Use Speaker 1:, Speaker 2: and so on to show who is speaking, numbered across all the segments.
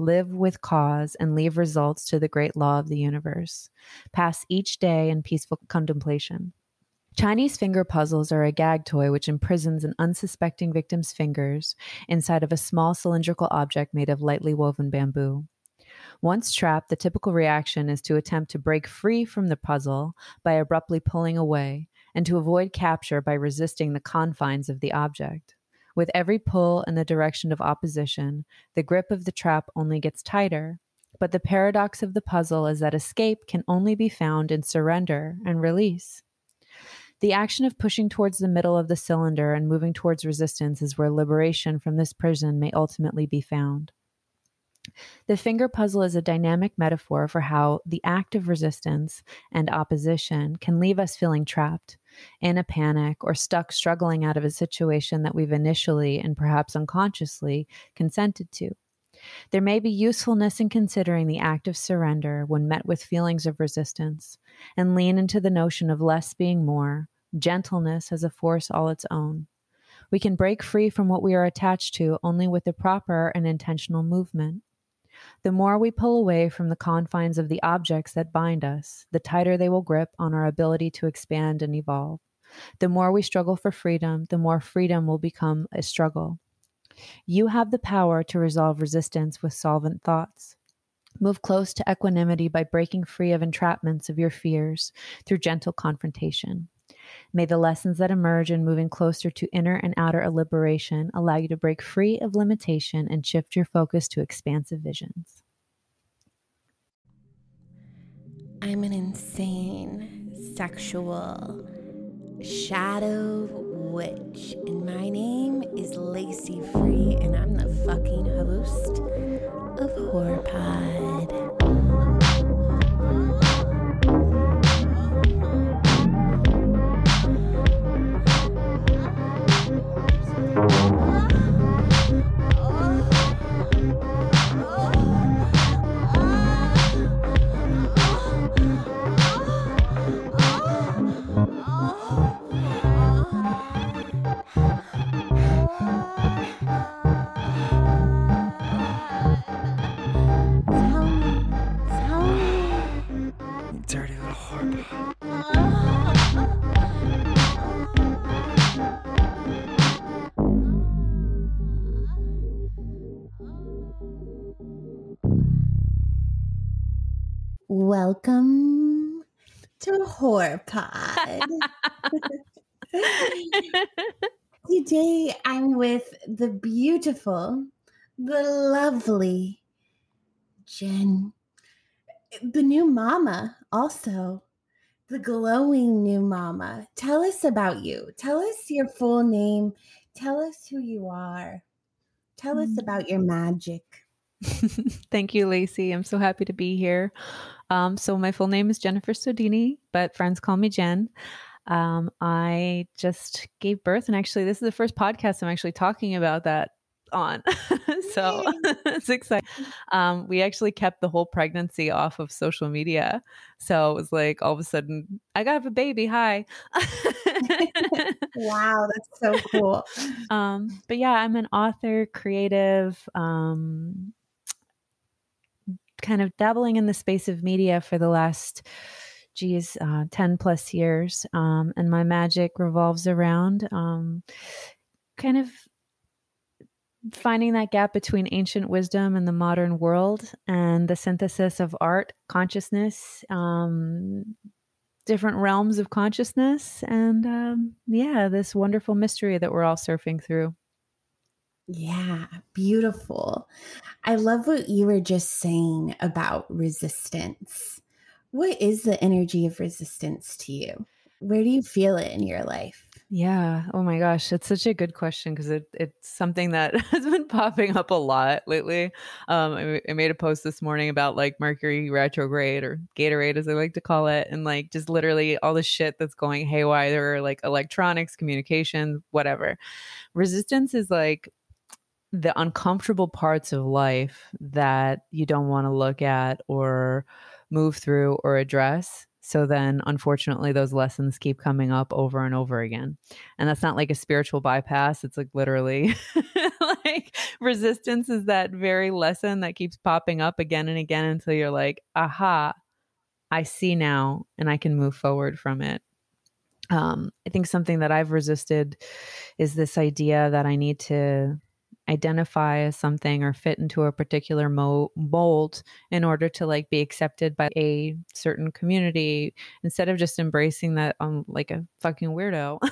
Speaker 1: live with cause, and leave results to the great law of the universe. Pass each day in peaceful contemplation. Chinese finger puzzles are a gag toy which imprisons an unsuspecting victim's fingers inside of a small cylindrical object made of lightly woven bamboo. Once trapped, the typical reaction is to attempt to break free from the puzzle by abruptly pulling away, and to avoid capture by resisting the confines of the object. With every pull in the direction of opposition, the grip of the trap only gets tighter. But the paradox of the puzzle is that escape can only be found in surrender and release. The action of pushing towards the middle of the cylinder and moving towards resistance is where liberation from this prison may ultimately be found. The finger puzzle is a dynamic metaphor for how the act of resistance and opposition can leave us feeling trapped, in a panic, or stuck struggling out of a situation that we've initially and perhaps unconsciously consented to. There may be usefulness in considering the act of surrender when met with feelings of resistance, and lean into the notion of less being more, gentleness as a force all its own. We can break free from what we are attached to only with the proper and intentional movement. The more we pull away from the confines of the objects that bind us, the tighter they will grip on our ability to expand and evolve. The more we struggle for freedom, the more freedom will become a struggle. You have the power to resolve resistance with solvent thoughts. Move close to equanimity by breaking free of entrapments of your fears through gentle confrontation. May the lessons that emerge in moving closer to inner and outer liberation allow you to break free of limitation and shift your focus to expansive visions.
Speaker 2: I'm an insane, sexual, shadow witch, and my name is Lacey Free, and I'm the fucking host of Horror Pod. Welcome to Horror Pod. Today I'm with the beautiful, the lovely Jen, the new mama, also the glowing new mama. Tell us about you. Tell us your full name. Tell us who you are. Tell us
Speaker 1: Mm.
Speaker 2: about your magic.
Speaker 1: Thank you, Lacey. I'm so happy to be here. Um, so, my full name is Jennifer Sodini, but friends call me Jen. Um, I just gave birth, and actually, this is the first podcast I'm actually talking about that on. so, it's exciting. Um, we actually kept the whole pregnancy off of social media. So, it was like all of a sudden, I got a baby. Hi.
Speaker 2: Wow, that's so cool.
Speaker 1: um, but yeah, I'm an author, creative, um, kind of dabbling in the space of media for the last, geez, uh, 10 plus years. Um, and my magic revolves around um, kind of finding that gap between ancient wisdom and the modern world and the synthesis of art, consciousness, um, different realms of consciousness, and um, yeah, this wonderful mystery that we're all surfing through.
Speaker 2: Yeah, beautiful. I love what you were just saying about resistance. What is the energy of resistance to you? Where do you feel it in your life?
Speaker 1: Yeah. Oh my gosh, it's such a good question because it, it's something that has been popping up a lot lately. Um, I, I made a post this morning about like Mercury retrograde or Gatorade, as I like to call it, and like just literally all the shit that's going haywire, like electronics, communication, whatever. Resistance is like the uncomfortable parts of life that you don't want to look at or move through or address. So then, unfortunately, those lessons keep coming up over and over again. And that's not like a spiritual bypass. It's like literally like resistance is that very lesson that keeps popping up again and again until you're like, aha, I see now and I can move forward from it. Um, I think something that I've resisted is this idea that I need to identify as something or fit into a particular mo- mold in order to like be accepted by a certain community instead of just embracing that I'm like a fucking weirdo.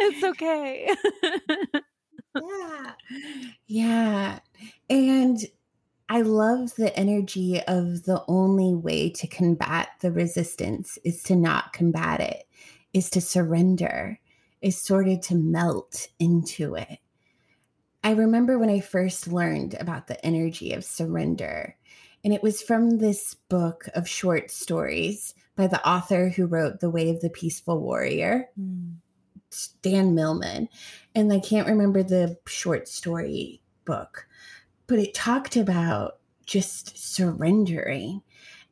Speaker 1: it's okay.
Speaker 2: yeah. Yeah. And I love the energy of the only way to combat the resistance is to not combat it, is to surrender, is sort of to melt into it. I remember when I first learned about the energy of surrender, and it was from this book of short stories by the author who wrote The Way of the Peaceful Warrior, mm. Dan Millman. And I can't remember the short story book, but it talked about just surrendering.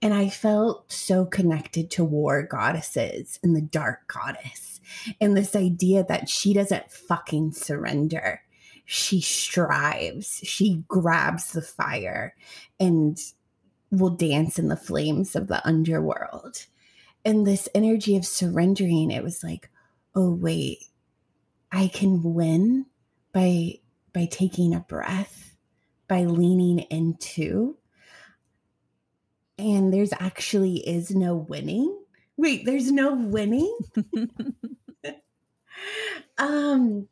Speaker 2: And I felt so connected to war goddesses and the dark goddess and this idea that she doesn't fucking surrender. She strives, she grabs the fire and will dance in the flames of the underworld. And this energy of surrendering, it was like, oh, wait, I can win by by taking a breath, by leaning into. And there's actually is no winning. Wait, there's no winning? um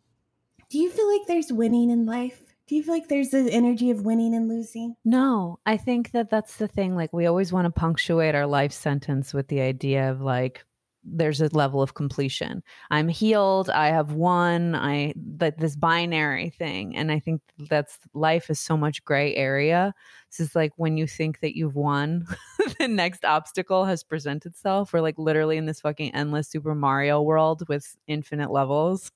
Speaker 2: do you feel like there's winning in life? Do you feel like there's the energy of winning and losing?
Speaker 1: No, I think that that's the thing. Like, we always want to punctuate our life sentence with the idea of like, there's a level of completion. I'm healed. I have won. I that this binary thing, and I think that's life is so much gray area. This is like when you think that you've won, the next obstacle has presented itself. We're like literally in this fucking endless Super Mario world with infinite levels.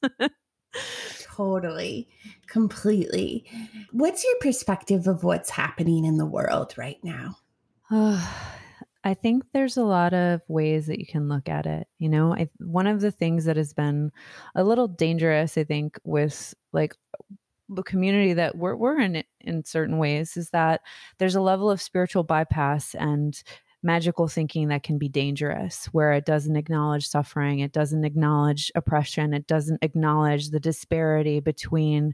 Speaker 2: totally, completely. What's your perspective of what's happening in the world right now?
Speaker 1: I think there's a lot of ways that you can look at it. You know, I, one of the things that has been a little dangerous, I think, with like the community that we're, we're in in certain ways is that there's a level of spiritual bypass and magical thinking that can be dangerous where it doesn't acknowledge suffering it doesn't acknowledge oppression it doesn't acknowledge the disparity between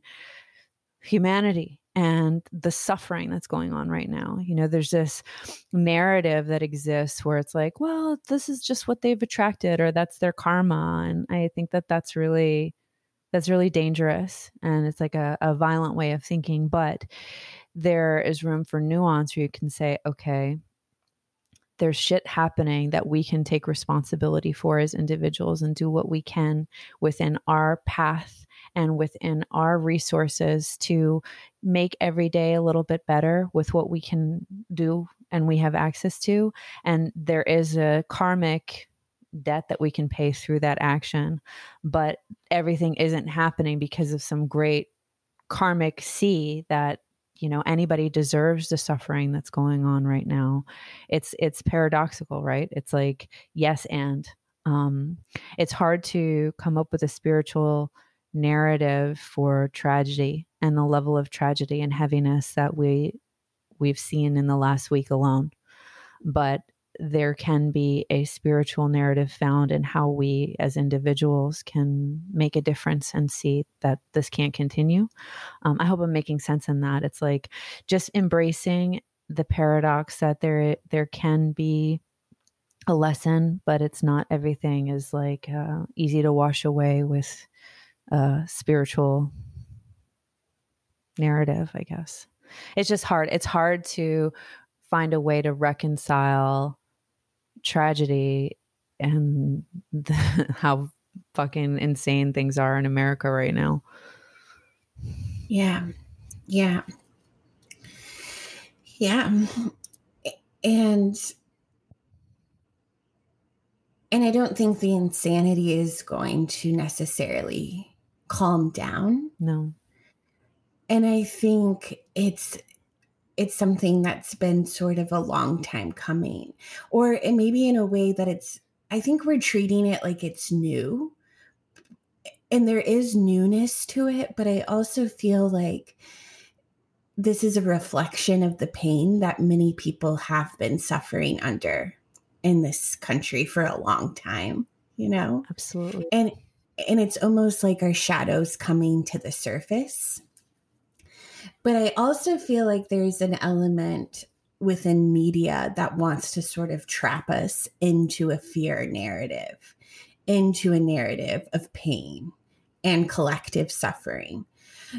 Speaker 1: humanity and the suffering that's going on right now. You know, there's this narrative that exists where it's like, well, this is just what they've attracted or that's their karma. And I think that that's really that's really dangerous and it's like a, a violent way of thinking but there is room for nuance where you can say okay there's shit happening that we can take responsibility for as individuals and do what we can within our path and within our resources to make every day a little bit better with what we can do and we have access to. And there is a karmic debt that we can pay through that action. But everything isn't happening because of some great karmic sea that you know anybody deserves the suffering that's going on right now. It's it's paradoxical right? It's like yes and um it's hard to come up with a spiritual narrative for tragedy and the level of tragedy and heaviness that we we've seen in the last week alone. But there can be a spiritual narrative found in how we as individuals can make a difference and see that this can't continue um, i hope i'm making sense in that it's like just embracing the paradox that there there can be a lesson but it's not everything is like uh, easy to wash away with uh, spiritual narrative, I guess. It's just hard. It's hard to find a way to reconcile tragedy and the, how fucking insane things are in America right now.
Speaker 2: Yeah. Yeah. Yeah. And and I don't think the insanity is going to necessarily calm down.
Speaker 1: No.
Speaker 2: And I think it's it's something that's been sort of a long time coming or eh, it may be in a way that it's i think we're treating it like it's new and there is newness to it, but I also feel like this is a reflection of the pain that many people have been suffering under in this country for a long time, you know?
Speaker 1: Absolutely.
Speaker 2: And and it's almost like our shadows coming to the surface. But I also feel like there's an element within media that wants to sort of trap us into a fear narrative, into a narrative of pain and collective suffering.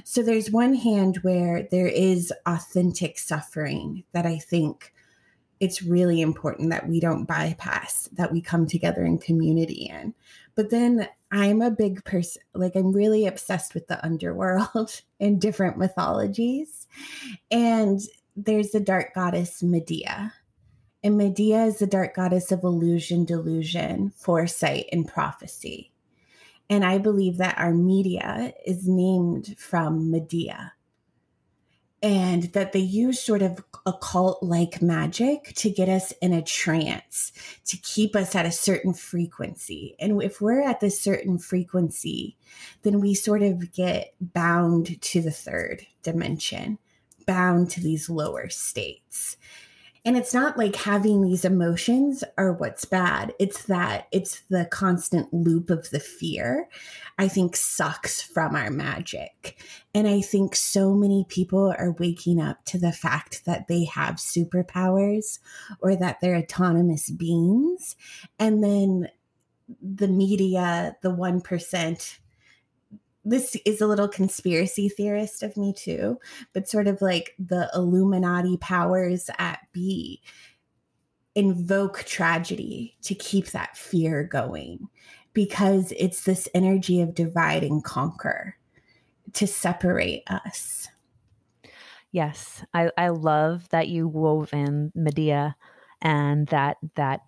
Speaker 2: So there's one hand where there is authentic suffering that I think it's really important that we don't bypass, that we come together in community in. But then I'm a big person, like, I'm really obsessed with the underworld and different mythologies. And there's the dark goddess Medea. And Medea is the dark goddess of illusion, delusion, foresight, and prophecy. And I believe that our media is named from Medea and that they use sort of occult like magic to get us in a trance, to keep us at a certain frequency. And if we're at this certain frequency, then we sort of get bound to the third dimension, bound to these lower states. And it's not like having these emotions are what's bad. It's that it's the constant loop of the fear, I think, sucks from our magic. And I think so many people are waking up to the fact that they have superpowers or that they're autonomous beings. And then the media, the 1%, this is a little conspiracy theorist of me too, but sort of like the Illuminati powers at B invoke tragedy to keep that fear going because it's this energy of divide and conquer to separate us.
Speaker 1: Yes, I, I love that you wove in Medea and that that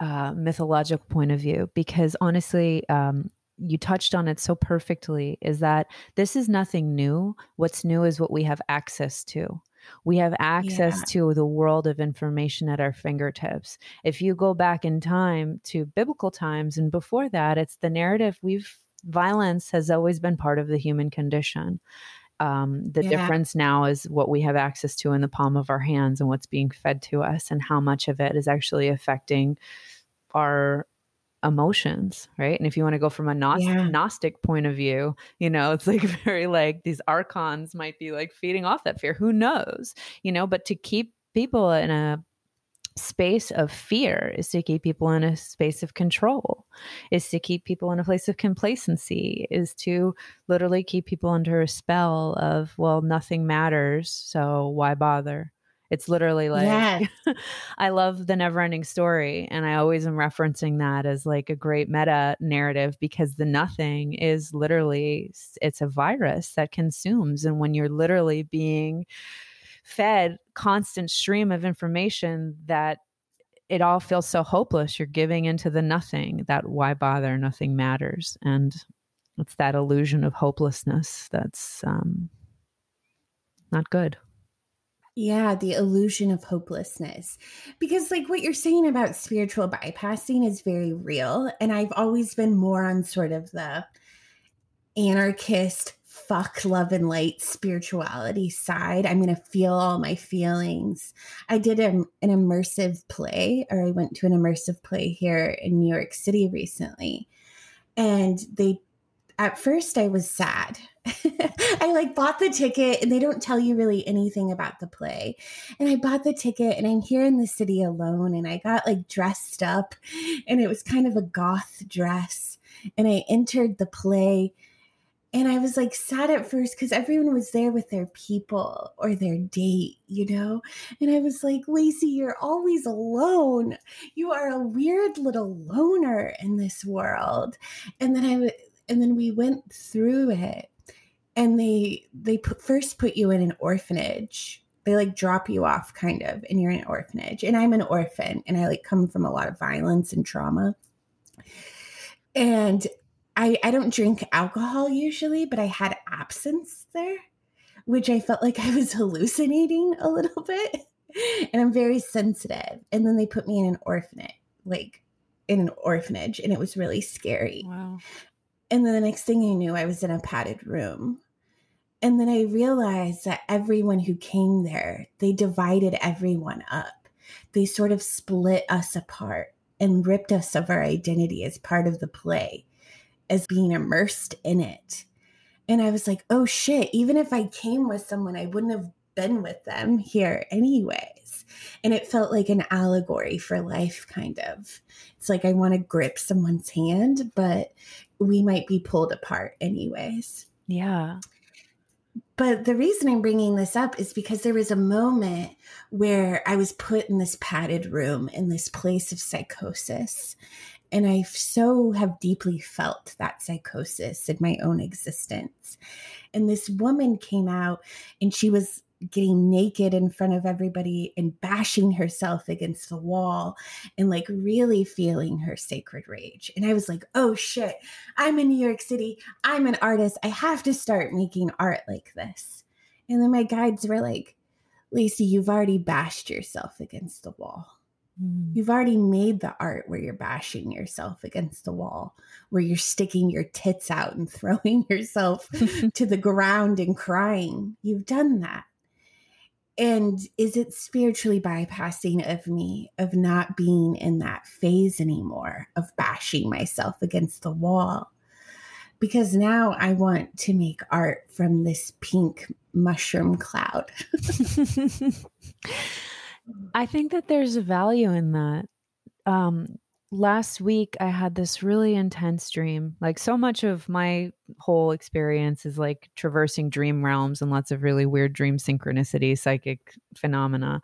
Speaker 1: uh, mythological point of view because honestly, um, you touched on it so perfectly is that this is nothing new. What's new is what we have access to. We have access yeah. to the world of information at our fingertips. If you go back in time to biblical times and before that, it's the narrative we've violence has always been part of the human condition. Um, the yeah. difference now is what we have access to in the palm of our hands and what's being fed to us, and how much of it is actually affecting our emotions, right? And if you want to go from a Gnostic, yeah. Gnostic point of view, you know, it's like very like these archons might be like feeding off that fear. Who knows? You know, but to keep people in a space of fear is to keep people in a space of control is to keep people in a place of complacency is to literally keep people under a spell of well nothing matters so why bother it's literally like yes. I love the never ending story. And I always am referencing that as like a great meta narrative because the nothing is literally it's a virus that consumes. And when you're literally being fed constant stream of information that it all feels so hopeless, you're giving into the nothing, that why bother, nothing matters. And it's that illusion of hopelessness that's um, not good.
Speaker 2: Yeah, the illusion of hopelessness. Because, like, what you're saying about spiritual bypassing is very real. And I've always been more on sort of the anarchist, fuck love and light spirituality side. I'm going to feel all my feelings. I did an immersive play, or I went to an immersive play here in New York City recently. And they at first I was sad. I like bought the ticket and they don't tell you really anything about the play. And I bought the ticket and I'm here in the city alone and I got like dressed up and it was kind of a goth dress. And I entered the play and I was like sad at first because everyone was there with their people or their date, you know? And I was like, Lacey, you're always alone. You are a weird little loner in this world. And then I and then we went through it. And they they put, first put you in an orphanage. They like drop you off kind of and you're in an orphanage. And i'm an orphan and i like come from a lot of violence and trauma. And i i don't drink alcohol usually but i had absinthe there which i felt like i was hallucinating a little bit. And i'm very sensitive. And then they put me in an orphanage like in an orphanage and it was really scary.
Speaker 1: Wow
Speaker 2: And then the next thing I knew, I was in a padded room. And then I realized that everyone who came there, they divided everyone up. They sort of split us apart and ripped us of our identity as part of the play, as being immersed in it. And I was like, oh shit, even if I came with someone, I wouldn't have been with them here anyways. And it felt like an allegory for life, kind of. It's like I want to grip someone's hand, but we might be pulled apart anyways.
Speaker 1: Yeah.
Speaker 2: But the reason I'm bringing this up is because there was a moment where I was put in this padded room in this place of psychosis. And I so have deeply felt that psychosis in my own existence. And this woman came out and she was getting naked in front of everybody and bashing herself against the wall and like really feeling her sacred rage. And I was like, oh shit, I'm in New York City. I'm an artist. I have to start making art like this. And then my guides were like, Lacey, you've already bashed yourself against the wall. Mm. You've already made the art where you're bashing yourself against the wall, where you're sticking your tits out and throwing yourself to the ground and crying. You've done that and is it spiritually bypassing of me of not being in that phase anymore of bashing myself against the wall? Because now i want to make art from this pink mushroom cloud.
Speaker 1: I think that there's a value in that. Um last week I had this really intense dream. Like so much of my whole experience is like traversing dream realms and lots of really weird dream synchronicity, psychic phenomena.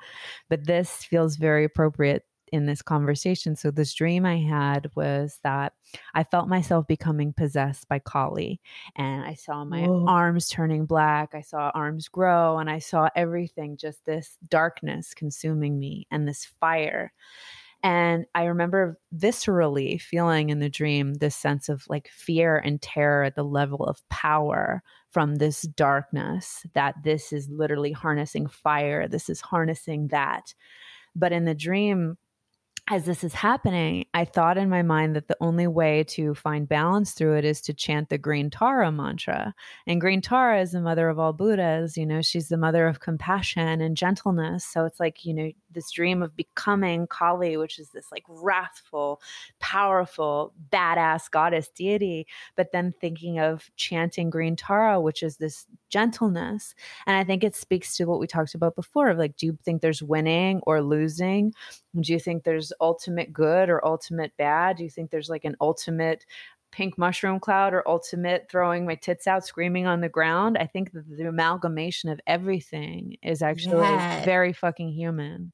Speaker 1: But this feels very appropriate in this conversation. So this dream I had was that I felt myself becoming possessed by Kali and I saw my Whoa. arms turning black, I saw arms grow and I saw everything just this darkness consuming me and this fire. And I remember viscerally feeling in the dream this sense of like fear and terror at the level of power from this darkness, that this is literally harnessing fire, this is harnessing that. But in the dream, as this is happening, I thought in my mind that the only way to find balance through it is to chant the Green Tara mantra. And Green Tara is the mother of all Buddhas. You know, she's the mother of compassion and gentleness. So it's like, you know, this dream of becoming Kali, which is this like wrathful, powerful, badass goddess deity, but then thinking of chanting Green Tara, which is this gentleness. And I think it speaks to what we talked about before of like, do you think there's winning or losing? Do you think there's ultimate good or ultimate bad? Do you think there's like an ultimate pink mushroom cloud or ultimate throwing my tits out screaming on the ground? I think that the amalgamation of everything is actually yes. very fucking human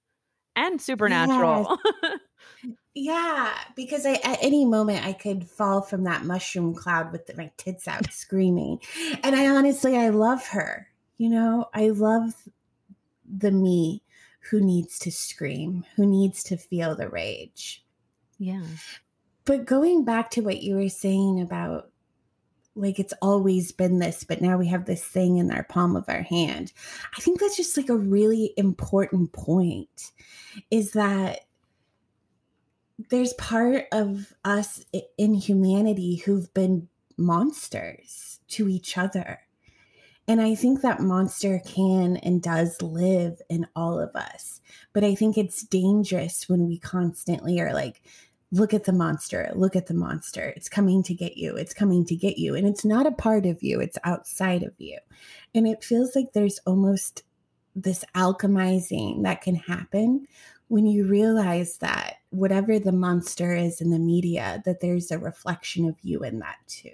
Speaker 1: and supernatural.
Speaker 2: Yes. yeah, because I, at any moment I could fall from that mushroom cloud with my tits out screaming. And I honestly, I love her. You know, I love the me who needs to scream, who needs to feel the rage.
Speaker 1: Yeah.
Speaker 2: But going back to what you were saying about like it's always been this, but now we have this thing in our palm of our hand. I think that's just like a really important point is that there's part of us in humanity who've been monsters to each other. And I think that monster can and does live in all of us. But I think it's dangerous when we constantly are like, look at the monster, look at the monster. It's coming to get you. It's coming to get you. And it's not a part of you, it's outside of you. And it feels like there's almost this alchemizing that can happen when you realize that whatever the monster is in the media, that there's a reflection of you in that too.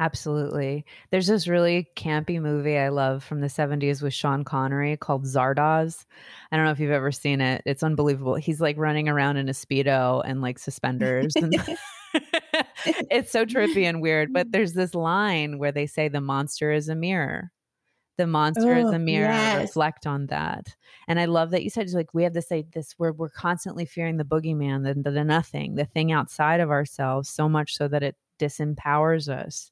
Speaker 1: Absolutely. There's this really campy movie I love from the 70s with Sean Connery called Zardoz. I don't know if you've ever seen it. It's unbelievable. He's like running around in a Speedo and like suspenders. And it's so trippy and weird. But there's this line where they say the monster is a mirror. The monster oh, is a oh, mirror. Yes. Reflect on that. And I love that you said like we have this like this where we're constantly fearing the boogeyman, the, the, the nothing, the thing outside of ourselves, so much so that it disempowers us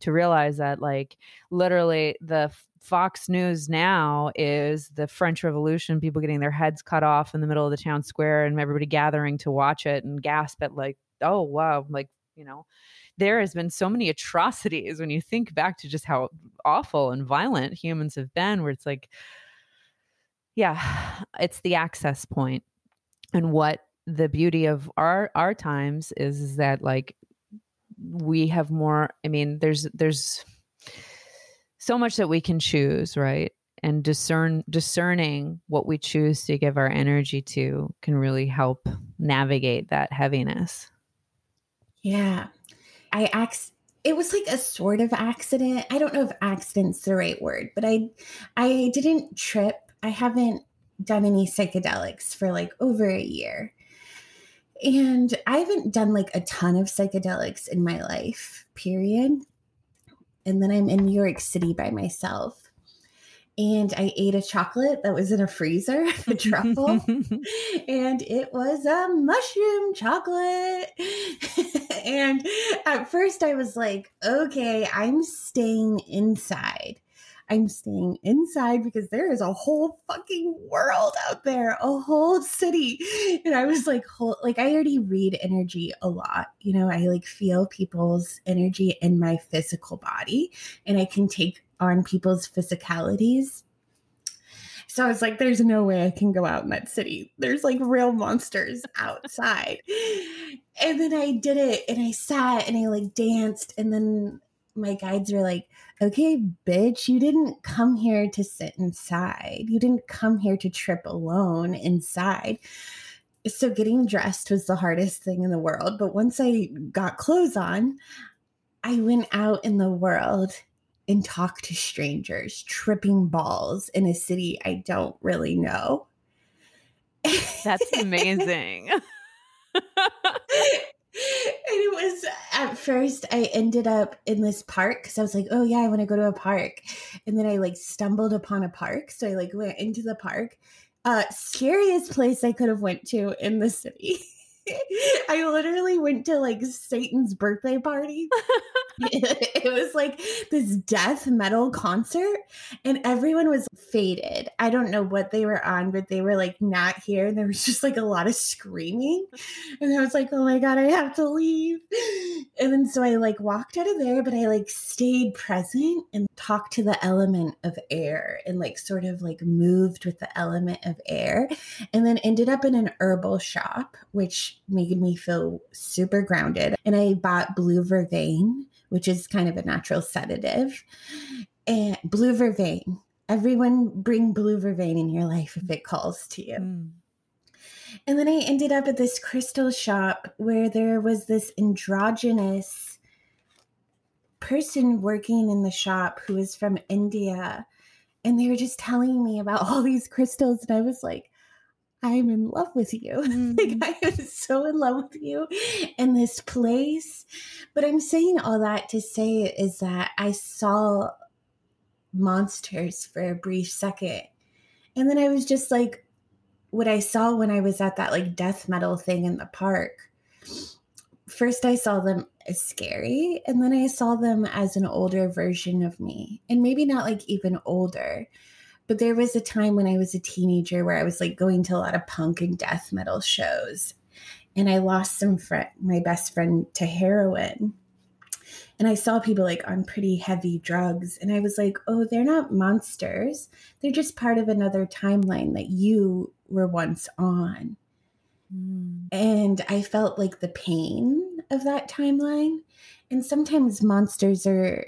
Speaker 1: to realize that like literally the Fox News now is the French Revolution, people getting their heads cut off in the middle of the town square and everybody gathering to watch it and gasp at like, oh wow, like, you know, there has been so many atrocities when you think back to just how awful and violent humans have been, where it's like, yeah, it's the access. And what the beauty of our our times is, is that like we have more i mean there's there's so much that we can choose right? And discern discerning what we choose to give our energy to can really help navigate that heaviness.
Speaker 2: Yeah i ax it was like a sort of accident i don't know if accident's the right word but i i didn't trip i haven't done any psychedelics for like over a year and I haven't done like a ton of psychedelics in my life, period. And then I'm in New York City by myself. And I ate a chocolate that was in a freezer, a truffle, and it was a mushroom chocolate. and at first I was like, okay, I'm staying inside. I'm staying inside because there is a whole fucking world out there, a whole city. And I was like, whole, like I already read energy a lot. You know, I like feel people's energy in my physical body and I can take on people's physicalities. So I was like, there's no way I can go out in that city. There's like real monsters outside. and then I did it and I sat and I like danced. And then my guides were like, okay, bitch, you didn't come here to sit inside. You didn't come here to trip alone inside. So getting dressed was the hardest thing in the world. But once I got clothes on, I went out in the world and talked to strangers, tripping balls in a city I don't really know.
Speaker 1: That's amazing.
Speaker 2: and it was at first I ended up in this park because I was like, oh yeah, I want to go to a park. And then I like stumbled upon a park. So I like went into the park. Uh scariest place I could have went to in the city. I literally went to like Satan's birthday party. it was like this death metal concert, and everyone was faded. I don't know what they were on, but they were like not here. And there was just like a lot of screaming. And I was like, oh my God, I have to leave. And then so I like walked out of there, but I like stayed present and talked to the element of air and like sort of like moved with the element of air. And then ended up in an herbal shop, which made me feel super grounded. And I bought blue vervain, which is kind of a natural sedative. And blue vervain. Everyone bring blue vervain in your life if it calls to you. Mm. And then I ended up at this crystal shop where there was this androgynous person working in the shop who was from India. And they were just telling me about all these crystals. And I was like, I'm in love with you. Mm. like I am so in love with you in this place. But I'm saying all that to say is that I saw monsters for a brief second. And then I was just like what I saw when I was at that like death metal thing in the park. First I saw them as scary and then I saw them as an older version of me. And maybe not like even older but there was a time when I was a teenager where I was like going to a lot of punk and death metal shows. And I lost some friend, my best friend to heroin. And I saw people like on pretty heavy drugs. And I was like, oh, they're not monsters. They're just part of another timeline that you were once on. Mm. And I felt like the pain of that timeline. And sometimes monsters are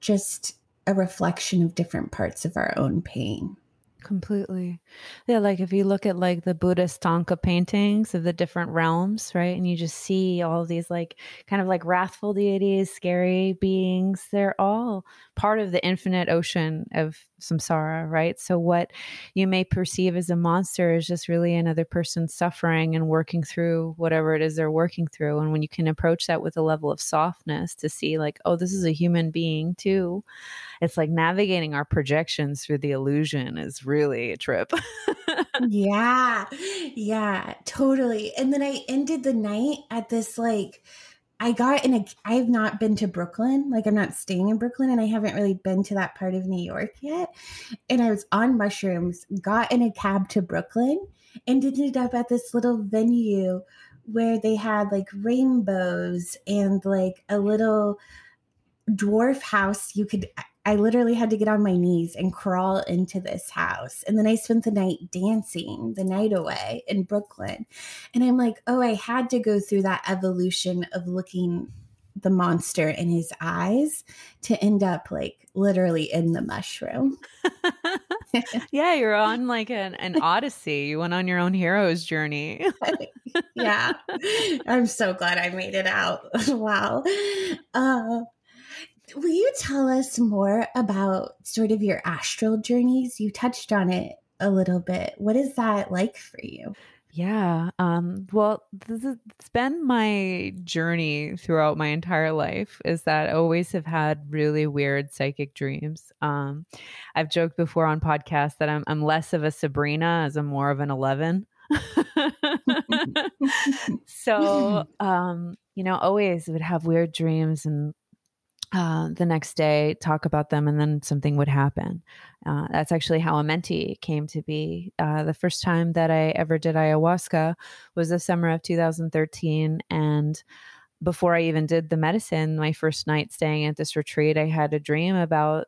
Speaker 2: just a reflection of different parts of our own pain.
Speaker 1: Completely. Yeah, like if you look at like the Buddhist Thangka paintings of the different realms, right? And you just see all these like kind of like wrathful deities, scary beings. They're all part of the infinite ocean of samsara, right? So what you may perceive as a monster is just really another person suffering and working through whatever it is they're working through. And when you can approach that with a level of softness to see like, oh, this is a human being too. It's like navigating our projections through the illusion is really a trip.
Speaker 2: yeah. Yeah, totally. And then I ended the night at this like I got in a I've not been to Brooklyn. Like I'm not staying in Brooklyn and I haven't really been to that part of New York yet. And I was on mushrooms, got in a cab to Brooklyn and ended up at this little venue where they had like rainbows and like a little dwarf house you could I literally had to get on my knees and crawl into this house. And then I spent the night dancing the night away in Brooklyn. And I'm like, oh, I had to go through that evolution of looking the monster in his eyes to end up like literally in the mushroom.
Speaker 1: yeah, you're on like an, an odyssey. You went on your own hero's journey.
Speaker 2: yeah. I'm so glad I made it out. wow. Uh, will you tell us more about sort of your astral journeys? You touched on it a little bit. What is that like for you?
Speaker 1: Yeah. Um, well, this is, it's been my journey throughout my entire life is that I always have had really weird psychic dreams. Um, I've joked before on podcasts that I'm, I'm less of a Sabrina as I'm more of an 11. so, um, you know, always would have weird dreams and uh, the next day talk about them and then something would happen. Uh, that's actually how Amenti came to be. Uh, the first time that i ever did ayahuasca was the summer of 2013 and before i even did the medicine my first night staying at this retreat i had a dream about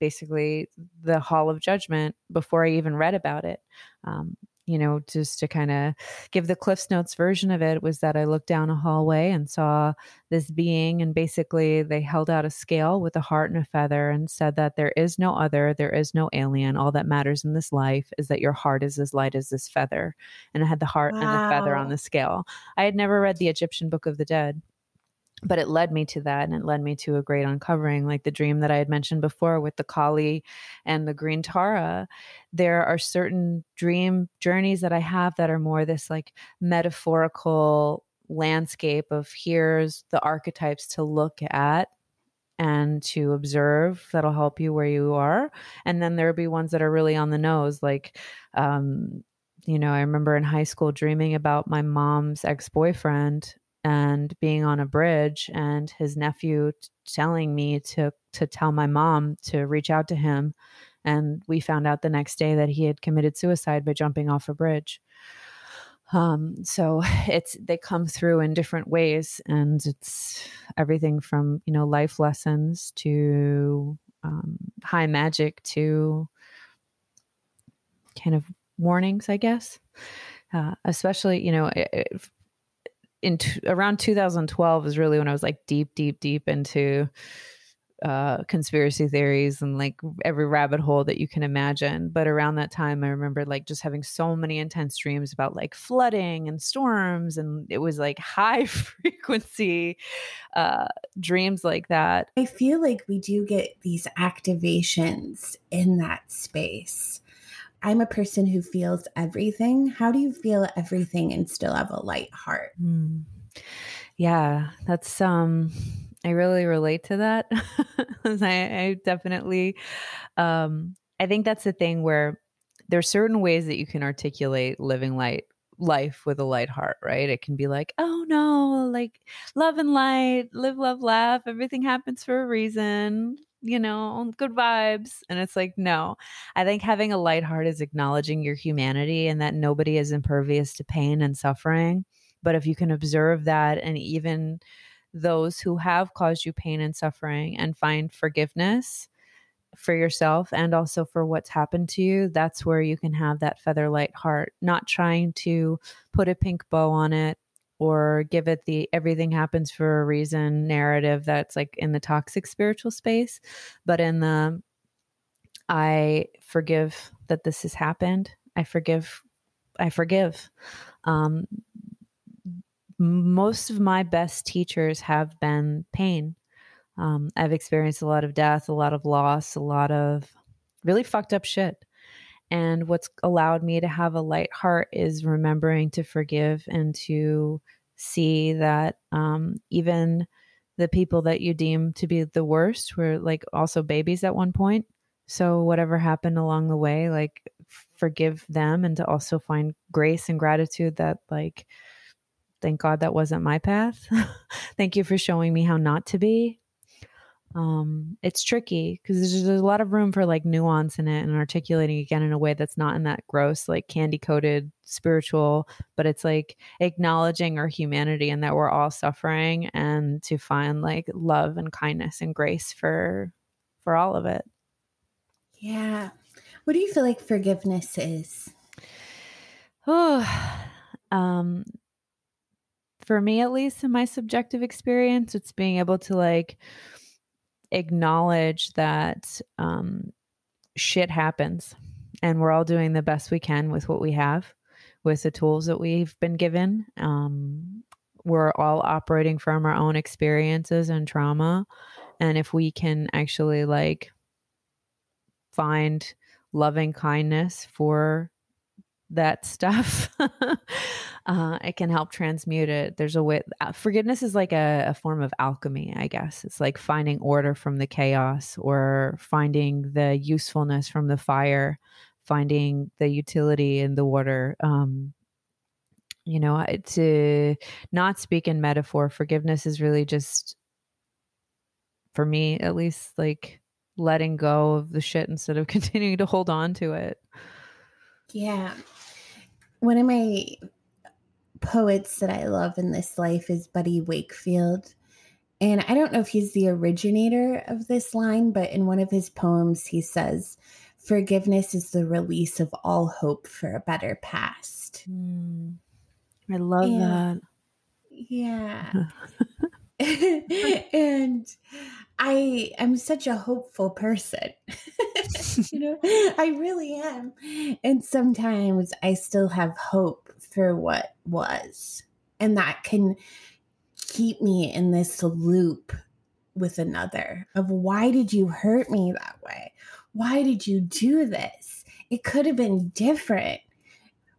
Speaker 1: basically the hall of judgment before i even read about it. Um, you know, just to kind of give the Cliffs Notes version of it was that I looked down a hallway and saw this being, and basically they held out a scale with a heart and a feather and said that there is no other, there is no alien. All that matters in this life is that your heart is as light as this feather. And it had the heart wow. and the feather on the scale. I had never read the Egyptian Book of the Dead but it led me to that and it led me to a great uncovering like the dream that i had mentioned before with the kali and the green tara. There are certain dream journeys that i have that are more this like metaphorical landscape of here's the archetypes to look at and to observe that'll help you where you are. And then there'll be ones that are really on the nose like um you know i remember in high school dreaming about my mom's ex-boyfriend and being on a bridge and his nephew t- telling me to to tell my mom to reach out to him. And we found out the next day that he had committed suicide by jumping off a bridge. Um, so it's they come through in different ways and it's everything from you know life lessons to um, high magic to kind of warnings i guess. Uh, especially you know in t- around 2012 is really when I was like deep, deep, deep into uh, conspiracy theories and like every rabbit hole that you can imagine. But around that time, I remember like just having so many intense dreams about like flooding and storms, and it was like high frequency uh, dreams like that.
Speaker 2: I feel like we do get these activations in that space. I'm a person who feels everything. How do you feel everything and still have a light heart? Mm.
Speaker 1: Yeah, that's um I really relate to that. I, I, definitely um I think that's the thing where there's certain ways that you can articulate living light life with a light heart, right? It can be like, oh no, like love and light, live, love, laugh, everything happens for a reason you know, good vibes. And it's like, no, I think having a light heart is acknowledging your humanity and that nobody is impervious to pain and suffering. But if you can observe that and even those who have caused you pain and suffering and find forgiveness for yourself and also for what's happened to you, that's where you can have that feather light heart, not trying to put a pink bow on it or give it the everything happens for a reason narrative that's like in the toxic spiritual space but in the i forgive that this has happened. I forgive i forgive. Um, most of my best teachers have been pain. Um, i've experienced a lot of death a lot of loss a lot of really fucked up shit and what's allowed me to have a light heart is remembering to forgive and to see that um, even the people that you deem to be the worst were like also babies at one point. So, whatever happened along the way, like forgive them and to also find grace and gratitude that, like, thank God that wasn't my path. thank you for showing me how not to be. Um, it's tricky because there's, there's a lot of room for like nuance in it and articulating again in a way that's not in that gross like candy coated spiritual but it's like acknowledging our humanity and that we're all suffering and to find like love and kindness and grace for for all of it
Speaker 2: Yeah. What do you feel like forgiveness is?
Speaker 1: Oh, um, for me at least, in my subjective experience, it's being able to like acknowledge that um, shit happens, and we're all doing the best we can with what we have, with the tools that we've been given. Um, we're all operating from our own experiences and trauma, and if we can actually like find loving kindness for that stuff uh, it can help transmute it. There's a way uh, forgiveness is like a, a form of alchemy i guess. It's like finding order from the chaos or finding the usefulness from the fire finding the utility in the water. Um, you know to not speak in metaphor forgiveness is really just for me at least like letting go of the shit instead of continuing to hold on to it.
Speaker 2: Yeah. One of my poets that I love in this life is Buddy Wakefield. And I don't know if he's the originator of this line, but in one of his poems, he says, Forgiveness is the release of all hope for a better past.
Speaker 1: Mm. I love
Speaker 2: Yeah.
Speaker 1: that.
Speaker 2: Yeah. and I am such a hopeful person. you know, I really am. And sometimes I still have hope for what was. And that can keep me in this loop with another of why did you hurt me that way? Why did you do this? It could have been different.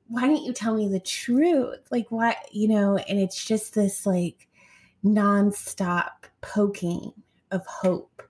Speaker 2: Why didn't you tell me the truth? Like, why, you know, and it's just this like nonstop poking of hope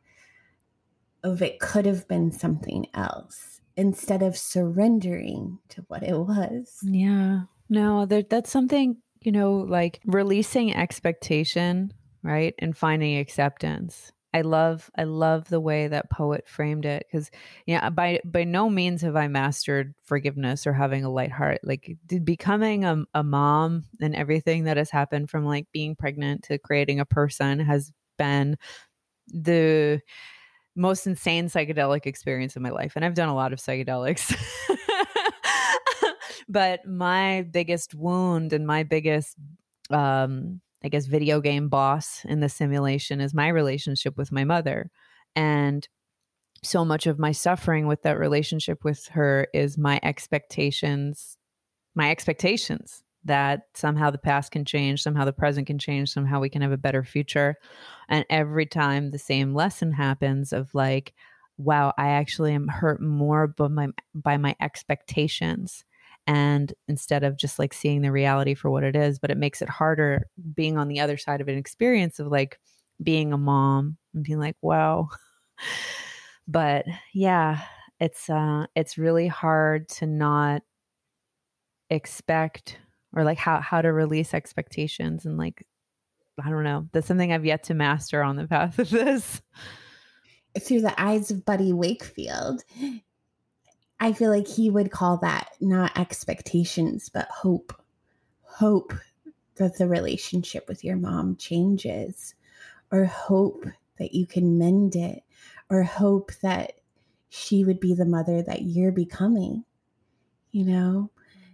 Speaker 2: of it could have been something else instead of surrendering to what it was.
Speaker 1: Yeah. No, there, that's something, you know, like releasing expectation, right? And finding acceptance. I love I love the way that poet framed it because yeah by by no means have I mastered forgiveness or having a light heart like becoming a, a mom and everything that has happened from like being pregnant to creating a person has been the most insane psychedelic experience of my life and I've done a lot of psychedelics. But my biggest wound and my biggest um I guess video game boss in the simulation is my relationship with my mother and so much of my suffering with that relationship with her is my expectations my expectations that somehow the past can change somehow the present can change somehow we can have a better future. And every time the same lesson happens of like wow i actually am hurt more by my by my expectations. And instead of just like seeing the reality for what it is but it makes it harder being on the other side of an experience of like being a mom and being like wow. But yeah it's uh it's really hard to not expect or like how how to release expectations and like i don't know that's something i've yet to master on the path of this
Speaker 2: Through the eyes of Buddy Wakefield, I feel like he would call that not expectations, but hope. Hope that the relationship with your mom changes, or hope that you can mend it, or hope that she would be the mother that you're becoming. You know,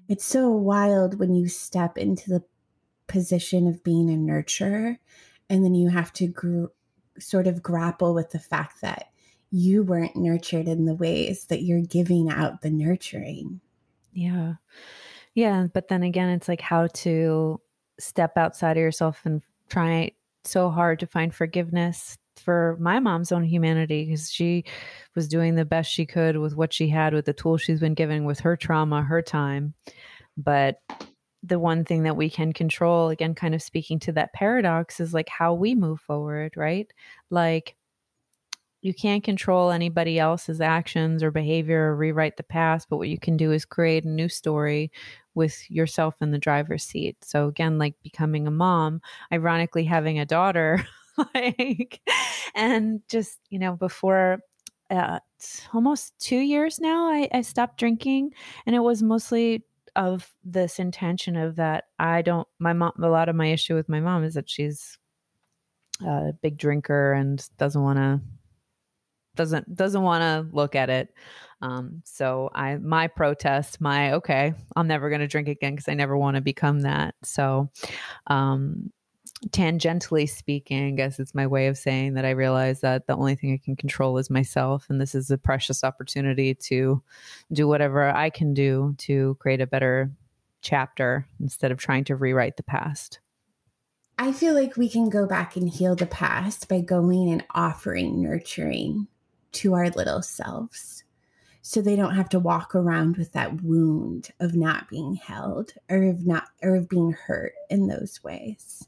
Speaker 2: it's so wild when you step into the position of being a nurturer and then you have to gr- sort of grapple with the fact that you weren't nurtured in the ways that you're giving out the nurturing.
Speaker 1: Yeah. Yeah. But then again, it's like how to step outside of yourself and try so hard to find forgiveness for my mom's own humanity because she was doing the best she could with what she had with the tools she's been given with her trauma, her time. But the one thing that we can control, again, kind of speaking to that paradox, is like how we move forward, right? Like, you can't control anybody else's actions or behavior or rewrite the past, but what you can do is create a new story with yourself in the driver's seat. So again, like becoming a mom, ironically having a daughter like, and just, you know, before uh, almost two years now, I, I stopped drinking. And it was mostly of this intention of that I don't, my mom, a lot of my issue with my mom is that she's a big drinker and doesn't want to doesn't doesn't want to look at it um, so I my protest, my okay, I'm never going to drink again because I never want to become that. So um, tangentially speaking, I guess it's my way of saying that I realize that the only thing I can control is myself, and this is a precious opportunity to do whatever I can do to create a better chapter instead of trying to rewrite the past.
Speaker 2: I feel like we can go back and heal the past by going and offering nurturing to our little selves so they don't have to walk around with that wound of not being held or of not or of being hurt in those ways.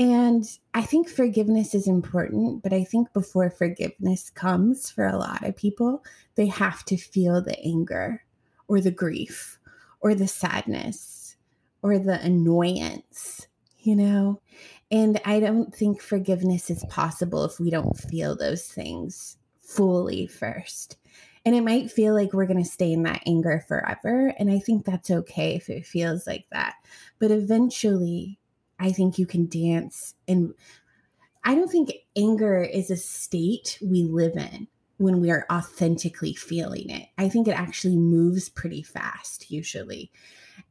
Speaker 2: And I think forgiveness is important, but I think before forgiveness comes for a lot of people, they have to feel the anger or the grief or the sadness or the annoyance, you know? And I don't think forgiveness is possible if we don't feel those things fully first. And it might feel like we're going to stay in that anger forever. And I think that's okay if it feels like that. But eventually, I think you can dance. And I don't think anger is a state we live in when we are authentically feeling it. I think it actually moves pretty fast, usually.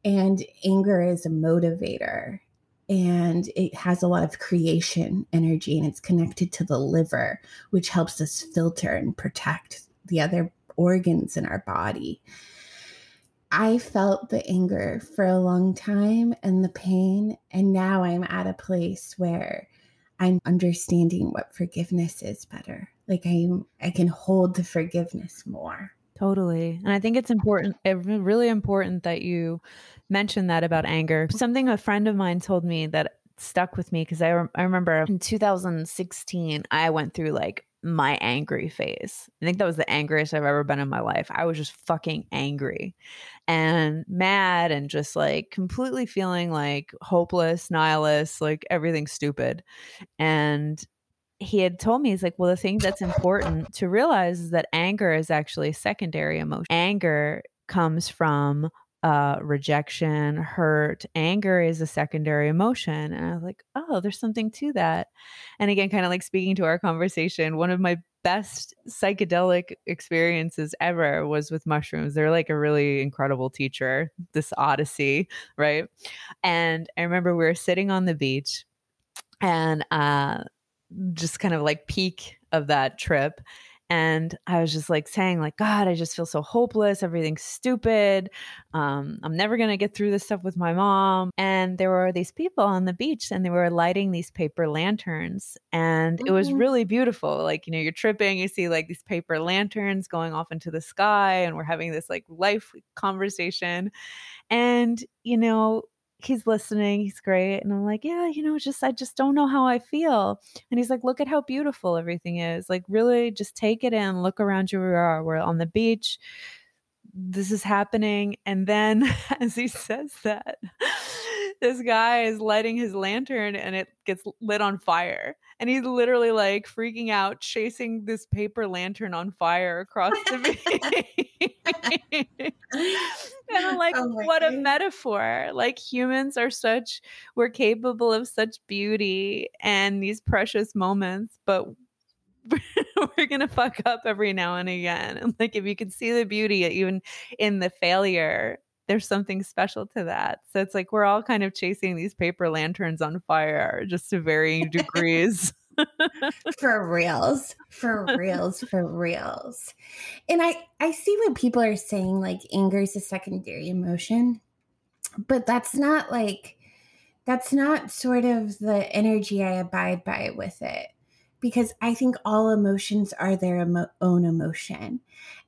Speaker 2: And anger is a motivator and it has a lot of creation energy and it's connected to the liver, which helps us filter and protect the other organs in our body. I felt the anger for a long time and the pain. And now I'm at a place where I'm understanding what forgiveness is better. Like I'm, I can hold the forgiveness more.
Speaker 1: Totally. And I think it's important, really important that you mention that about anger. Something a friend of mine told me that stuck with me because I, re- I remember in 2016, I went through like my angry phase. I think that was the angriest I've ever been in my life. I was just fucking angry and mad and just like completely feeling like hopeless, nihilist, like everything stupid. And he had told me, he's like, well, the thing that's important to realize is that anger is actually a secondary emotion. Anger comes from uh, rejection, hurt, anger is a secondary emotion. And I was like, oh, there's something to that. And again, kind of like speaking to our conversation, one of my best psychedelic experiences ever was with mushrooms. They're like a really incredible teacher, this odyssey, right? And I remember we were sitting on the beach and uh, just kind of like peak of that trip and i was just like saying like god i just feel so hopeless everything's stupid um, i'm never going to get through this stuff with my mom and there were these people on the beach and they were lighting these paper lanterns and mm-hmm. it was mm-hmm. really beautiful like you know you're tripping you see like these paper lanterns going off into the sky and we're having this like life conversation and you know he's listening. He's great. And I'm like, yeah, you know, just, I just don't know how I feel. And he's like, look at how beautiful everything is. Like, really just take it in, look around you. We are, we're on the beach. This is happening. And then as he says that, this guy is lighting his lantern and it gets lit on fire. And he's literally like freaking out, chasing this paper lantern on fire across the beach. and I'm like, oh what God. a metaphor. Like humans are such, we're capable of such beauty and these precious moments, but we're gonna fuck up every now and again. And like if you can see the beauty even in the failure, there's something special to that. So it's like we're all kind of chasing these paper lanterns on fire just to varying degrees.
Speaker 2: for reals for reals for reals and i i see what people are saying like anger is a secondary emotion but that's not like that's not sort of the energy i abide by with it because I think all emotions are their emo- own emotion.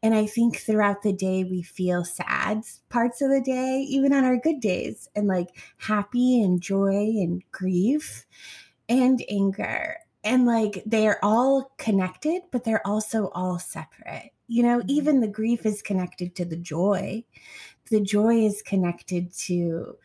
Speaker 2: And I think throughout the day, we feel sad parts of the day, even on our good days, and like happy and joy and grief and anger. And like they are all connected, but they're also all separate. You know, mm-hmm. even the grief is connected to the joy, the joy is connected to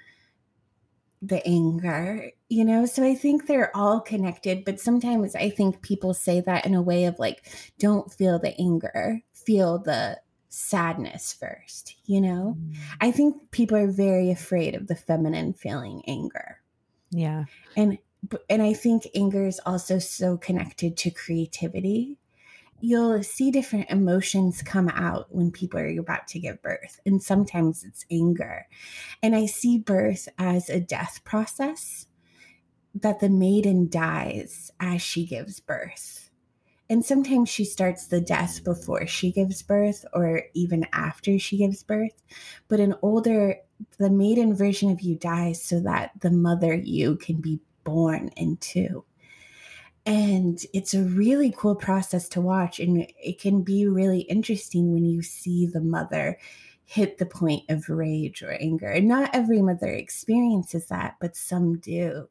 Speaker 2: the anger, you know? So I think they're all connected, but sometimes I think people say that in a way of like, don't feel the anger, feel the sadness first, you know? Mm. I think people are very afraid of the feminine feeling anger.
Speaker 1: Yeah.
Speaker 2: And and I think anger is also so connected to creativity you'll see different emotions come out when people are about to give birth. And sometimes it's anger. And I see birth as a death process that the maiden dies as she gives birth. And sometimes she starts the death before she gives birth or even after she gives birth. But an older, the maiden version of you dies so that the mother you can be born into. And it's a really cool process to watch. And it can be really interesting when you see the mother hit the point of rage or anger. And not every mother experiences that, but some do.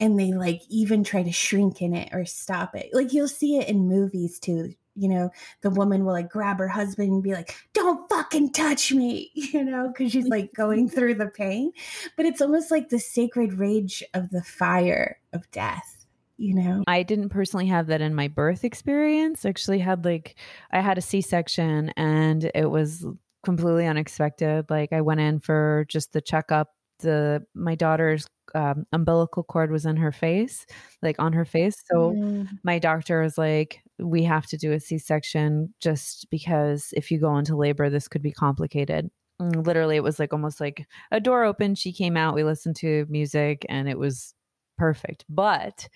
Speaker 2: And they like even try to shrink in it or stop it. Like you'll see it in movies too. You know, the woman will like grab her husband and be like, don't fucking touch me, you know, because she's like going through the pain. But it's almost like the sacred rage of the fire of death you know?
Speaker 1: I didn't personally have that in my birth experience. I actually had like i had a c-section and it was completely unexpected. Like i went in for just the checkup. The my daughter's um, umbilical cord was in her face like on her face. So mm. my doctor was like we have to do a c-section just because if you go into labor this could be complicated. Literally it was like almost like a door opened she came out. We listened to music and it was perfect. But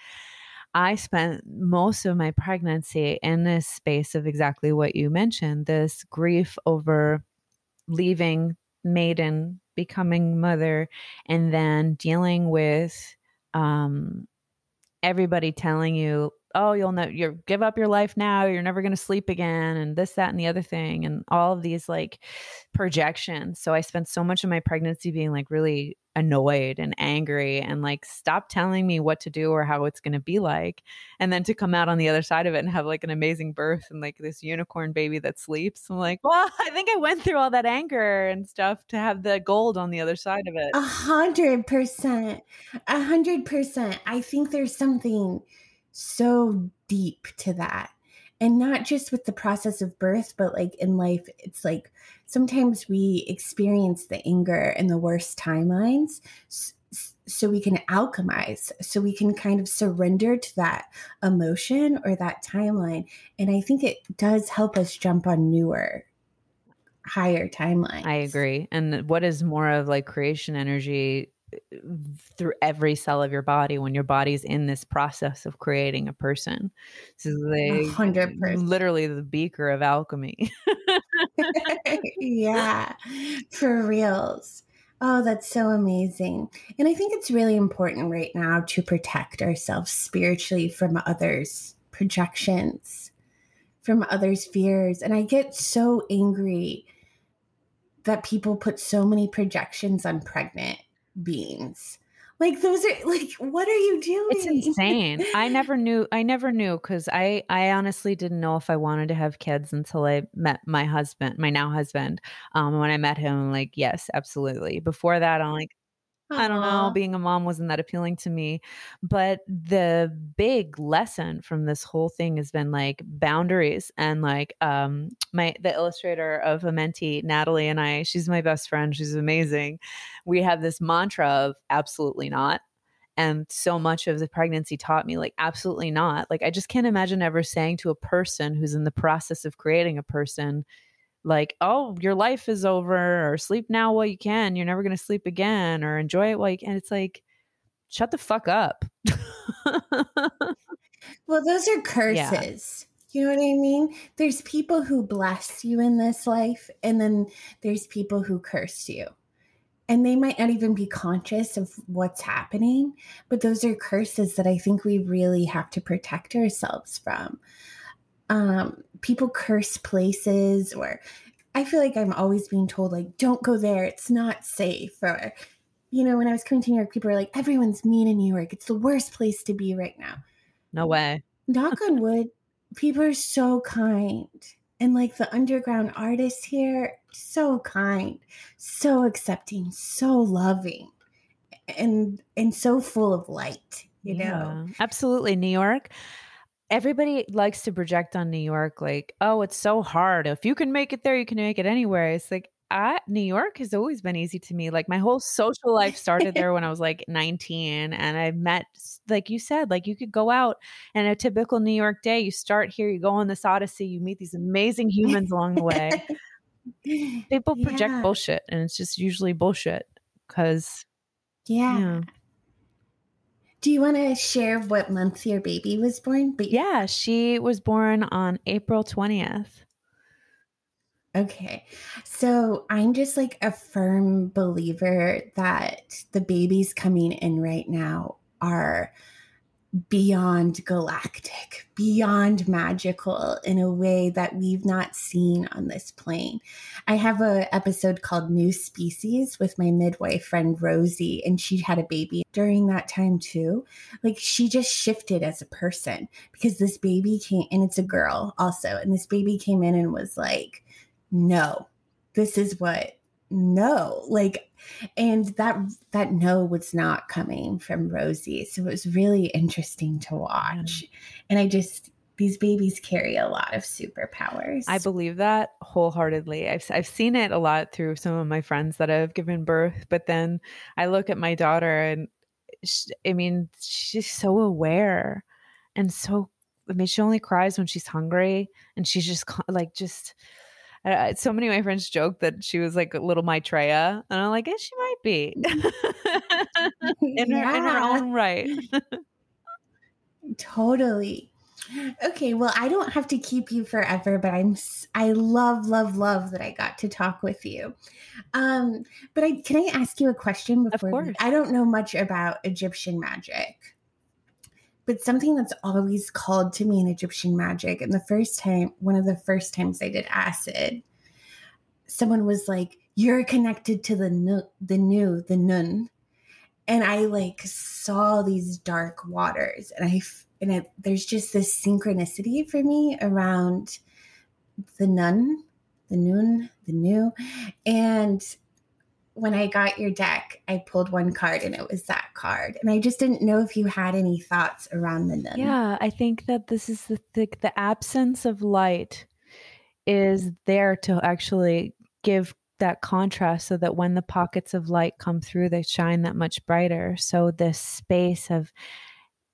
Speaker 1: I spent most of my pregnancy in this space of exactly what you mentioned this grief over leaving maiden, becoming mother, and then dealing with um, everybody telling you, oh, you'll know, you give up your life now, you're never going to sleep again, and this, that, and the other thing, and all of these like projections. So I spent so much of my pregnancy being like really annoyed and angry and like stop telling me what to do or how it's going to be like and then to come out on the other side of it and have like an amazing birth and like this unicorn baby that sleeps i'm like well i think i went through all that anger and stuff to have the gold on the other side of it.
Speaker 2: A hundred percent. A hundred percent. I think there's something so deep to that. And not just with the process of birth but like in life it's like sometimes we experience the anger and the worst timelines so we can alchemize so we can kind of surrender to that emotion or that timeline. And i think it does help us jump on newer higher timelines.
Speaker 1: i agree. And what is more of like creation energy through every cell of your body when your body's in this process of creating a person. This is like 100%. literally the beaker of alchemy.
Speaker 2: yeah, for reals. Oh, that's so amazing. And I think it's really important right now to protect ourselves spiritually from others' projections, from others' fears. And I get so angry that people put so many projections on pregnant beings. Like those are like what are you doing?
Speaker 1: It's insane. I never knew I never knew cuz I I honestly didn't know if I wanted to have kids until I met my husband, my now husband. Um when I met him I'm like yes, absolutely. Before that I'm like I don't know, being a mom wasn't that appealing to me. But the big lesson from this whole thing has been like boundaries and like um my the illustrator of Amenti, Natalie and I, she's my best friend. She's amazing. We have this mantra of absolutely not. And so much of the pregnancy taught me, like, absolutely not. Like, I just can't imagine ever saying to a person who's in the process of creating a person, like, oh, your life is over, or sleep now while you can. You're never going to sleep again, or enjoy it while you can. It's like, shut the fuck up.
Speaker 2: well, those are curses. Yeah. You know what I mean? There's people who bless you in this life, and then there's people who curse you. And they might not even be conscious of what's happening, but those are curses that I think we really have to protect ourselves from um, people curse places or I feel like I'm always being told like don't go there it's not safe or you know when I was coming to New York people are like everyone's mean in New York it's the worst place to be right now.
Speaker 1: No way.
Speaker 2: Knock on wood, people are so kind. And like the underground artists here, so kind, so accepting, so loving. and and so full of light, you know.
Speaker 1: Absolutely. New York. Everybody likes to project on New York like, oh, it's so hard. If you can make it there, you can make it anywhere. It's like I, New York has always been easy to me. Like my whole social life started there when I was like 19 and I met like you said, like you could go out and a typical New York day, you start here, you go on this odyssey, you meet these amazing humans along the way. People project
Speaker 2: Yeah.
Speaker 1: bullshit and it's just usually bullshit cuz
Speaker 2: Yeah.
Speaker 1: yeah.
Speaker 2: Do you want to share what month your baby was born? But
Speaker 1: Yeah, she was born on April 20th.
Speaker 2: Okay. So I'm just like a firm believer that the babies coming in right now are beyond galactic, beyond magical in a way that we've not seen on this plane. I have a episode called New Species with my midwife friend Rosie and she had a baby during that time too. Like she just shifted as a person because this baby came and it's a girl also and this baby came in and was like no this is what no like and that that no was not coming from rosie so it was really interesting to watch and i just these babies carry a lot of superpowers
Speaker 1: I believe that wholeheartedly. I've I've seen it a lot through some of my friends that have given birth, but then I look at my daughter and she, I mean, she's so aware and so I mean, she only cries when she's hungry and she's just like just uh, so many of my friends joke that she was like a little Maitreya, and I'm like, yeah, she might be. In her in her own right.
Speaker 2: totally. Okay well i don't have to keep you forever but i'm i love love love that i got to talk with you. Um but i can i ask you a question before i don't know much about egyptian magic but something that's always called to me in egyptian magic and the first time one of the first times i did acid someone was like you're connected to the nu- the new the nun. And I like saw these dark waters, and I and it, there's just this synchronicity for me around the nun, the noon, the new, and when I got your deck, I pulled one card, and it was that card, and I just didn't know if you had any thoughts around the nun.
Speaker 1: Yeah, I think that this is the, the the absence of light is there to actually give that contrast so that when the pockets of light come through they shine that much brighter. So this space of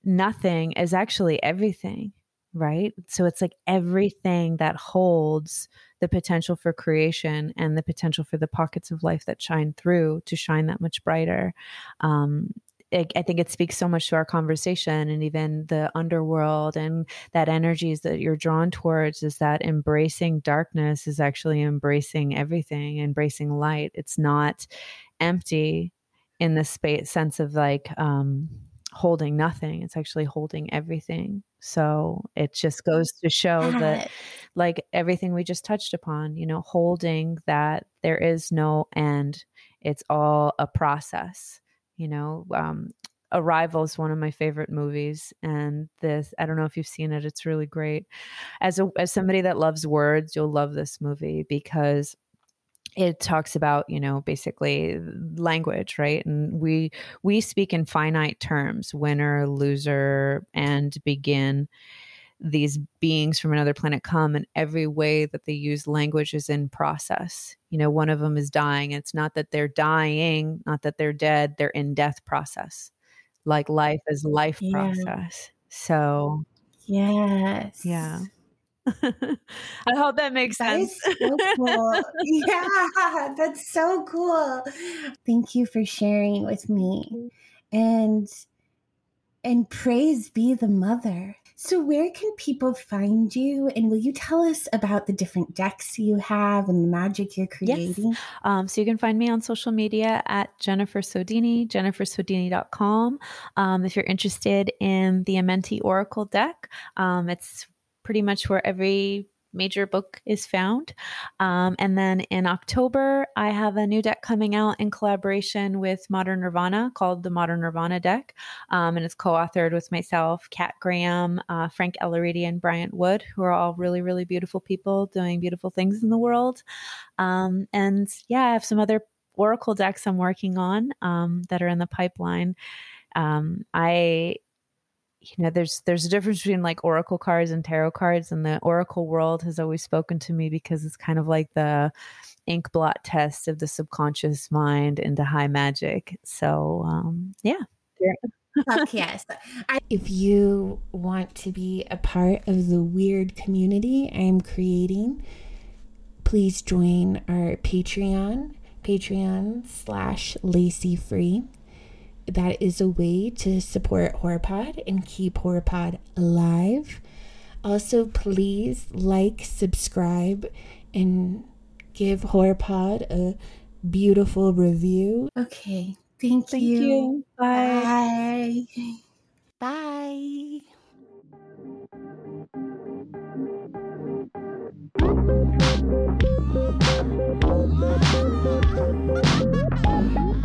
Speaker 1: nothing is actually everything, right? So it's like everything that holds the potential for creation and the potential for the pockets of life that shine through to shine that much brighter. Um, I I think it speaks so much to our conversation and even the underworld and that energies that you're drawn towards is that embracing darkness is actually embracing everything, embracing light. It's not empty in the space sense of like um, holding nothing. It's actually holding everything. So it just goes to show that like everything we just touched upon, you know, holding that there is no end. It's all a process, you know. Um, Arrival is one of my favorite movies, and this I don't know if you've seen it. It's really great. As a as somebody that loves words, you'll love this movie because it talks about you know basically language right? And we we speak in finite terms winner loser and begin. These beings from another planet come and every way that they use language is in process. You know one of them is dying. It's not that they're dying not that they're dead they're in death process. Like life is life
Speaker 2: Yeah.
Speaker 1: process. So
Speaker 2: Yes.
Speaker 1: yeah i hope that makes sense
Speaker 2: is so cool. yeah, that's so cool. Thank you for sharing with me. And and praise be the mother. So where can people find you and will you tell us about the different decks you have and the magic you're
Speaker 1: Yes.
Speaker 2: creating?
Speaker 1: Um, so you can find me on social media at Jennifer Sodini, jennifersodini.com. Um, if you're interested in the Amenti Oracle deck, um, it's pretty much where every major book is found. Um, and then in October, I have a new deck coming out in collaboration with Modern Nirvana called the Modern Nirvana deck. Um, and it's co authored with myself, Kat Graham, uh, Frank Elaridi, and Bryant Wood, who are all really, really beautiful people doing beautiful things in the world. Um, and yeah, I have some other oracle decks I'm working on um, that are in the pipeline. Um, I you know there's there's a difference between like oracle cards and tarot cards and the oracle world has always spoken to me because it's kind of like the ink blot test of the subconscious mind into high magic. So um yeah.
Speaker 2: Fuck yes. I, if you want to be a part of the weird community I'm creating, please join our Patreon, Patreon slash Lacy Free that is a way to support HorrorPod and keep HorrorPod alive. Also, please like, subscribe, and give HorrorPod a beautiful review. Okay. Thank,
Speaker 1: thank
Speaker 2: you.
Speaker 1: you. Bye.
Speaker 2: Bye. Bye.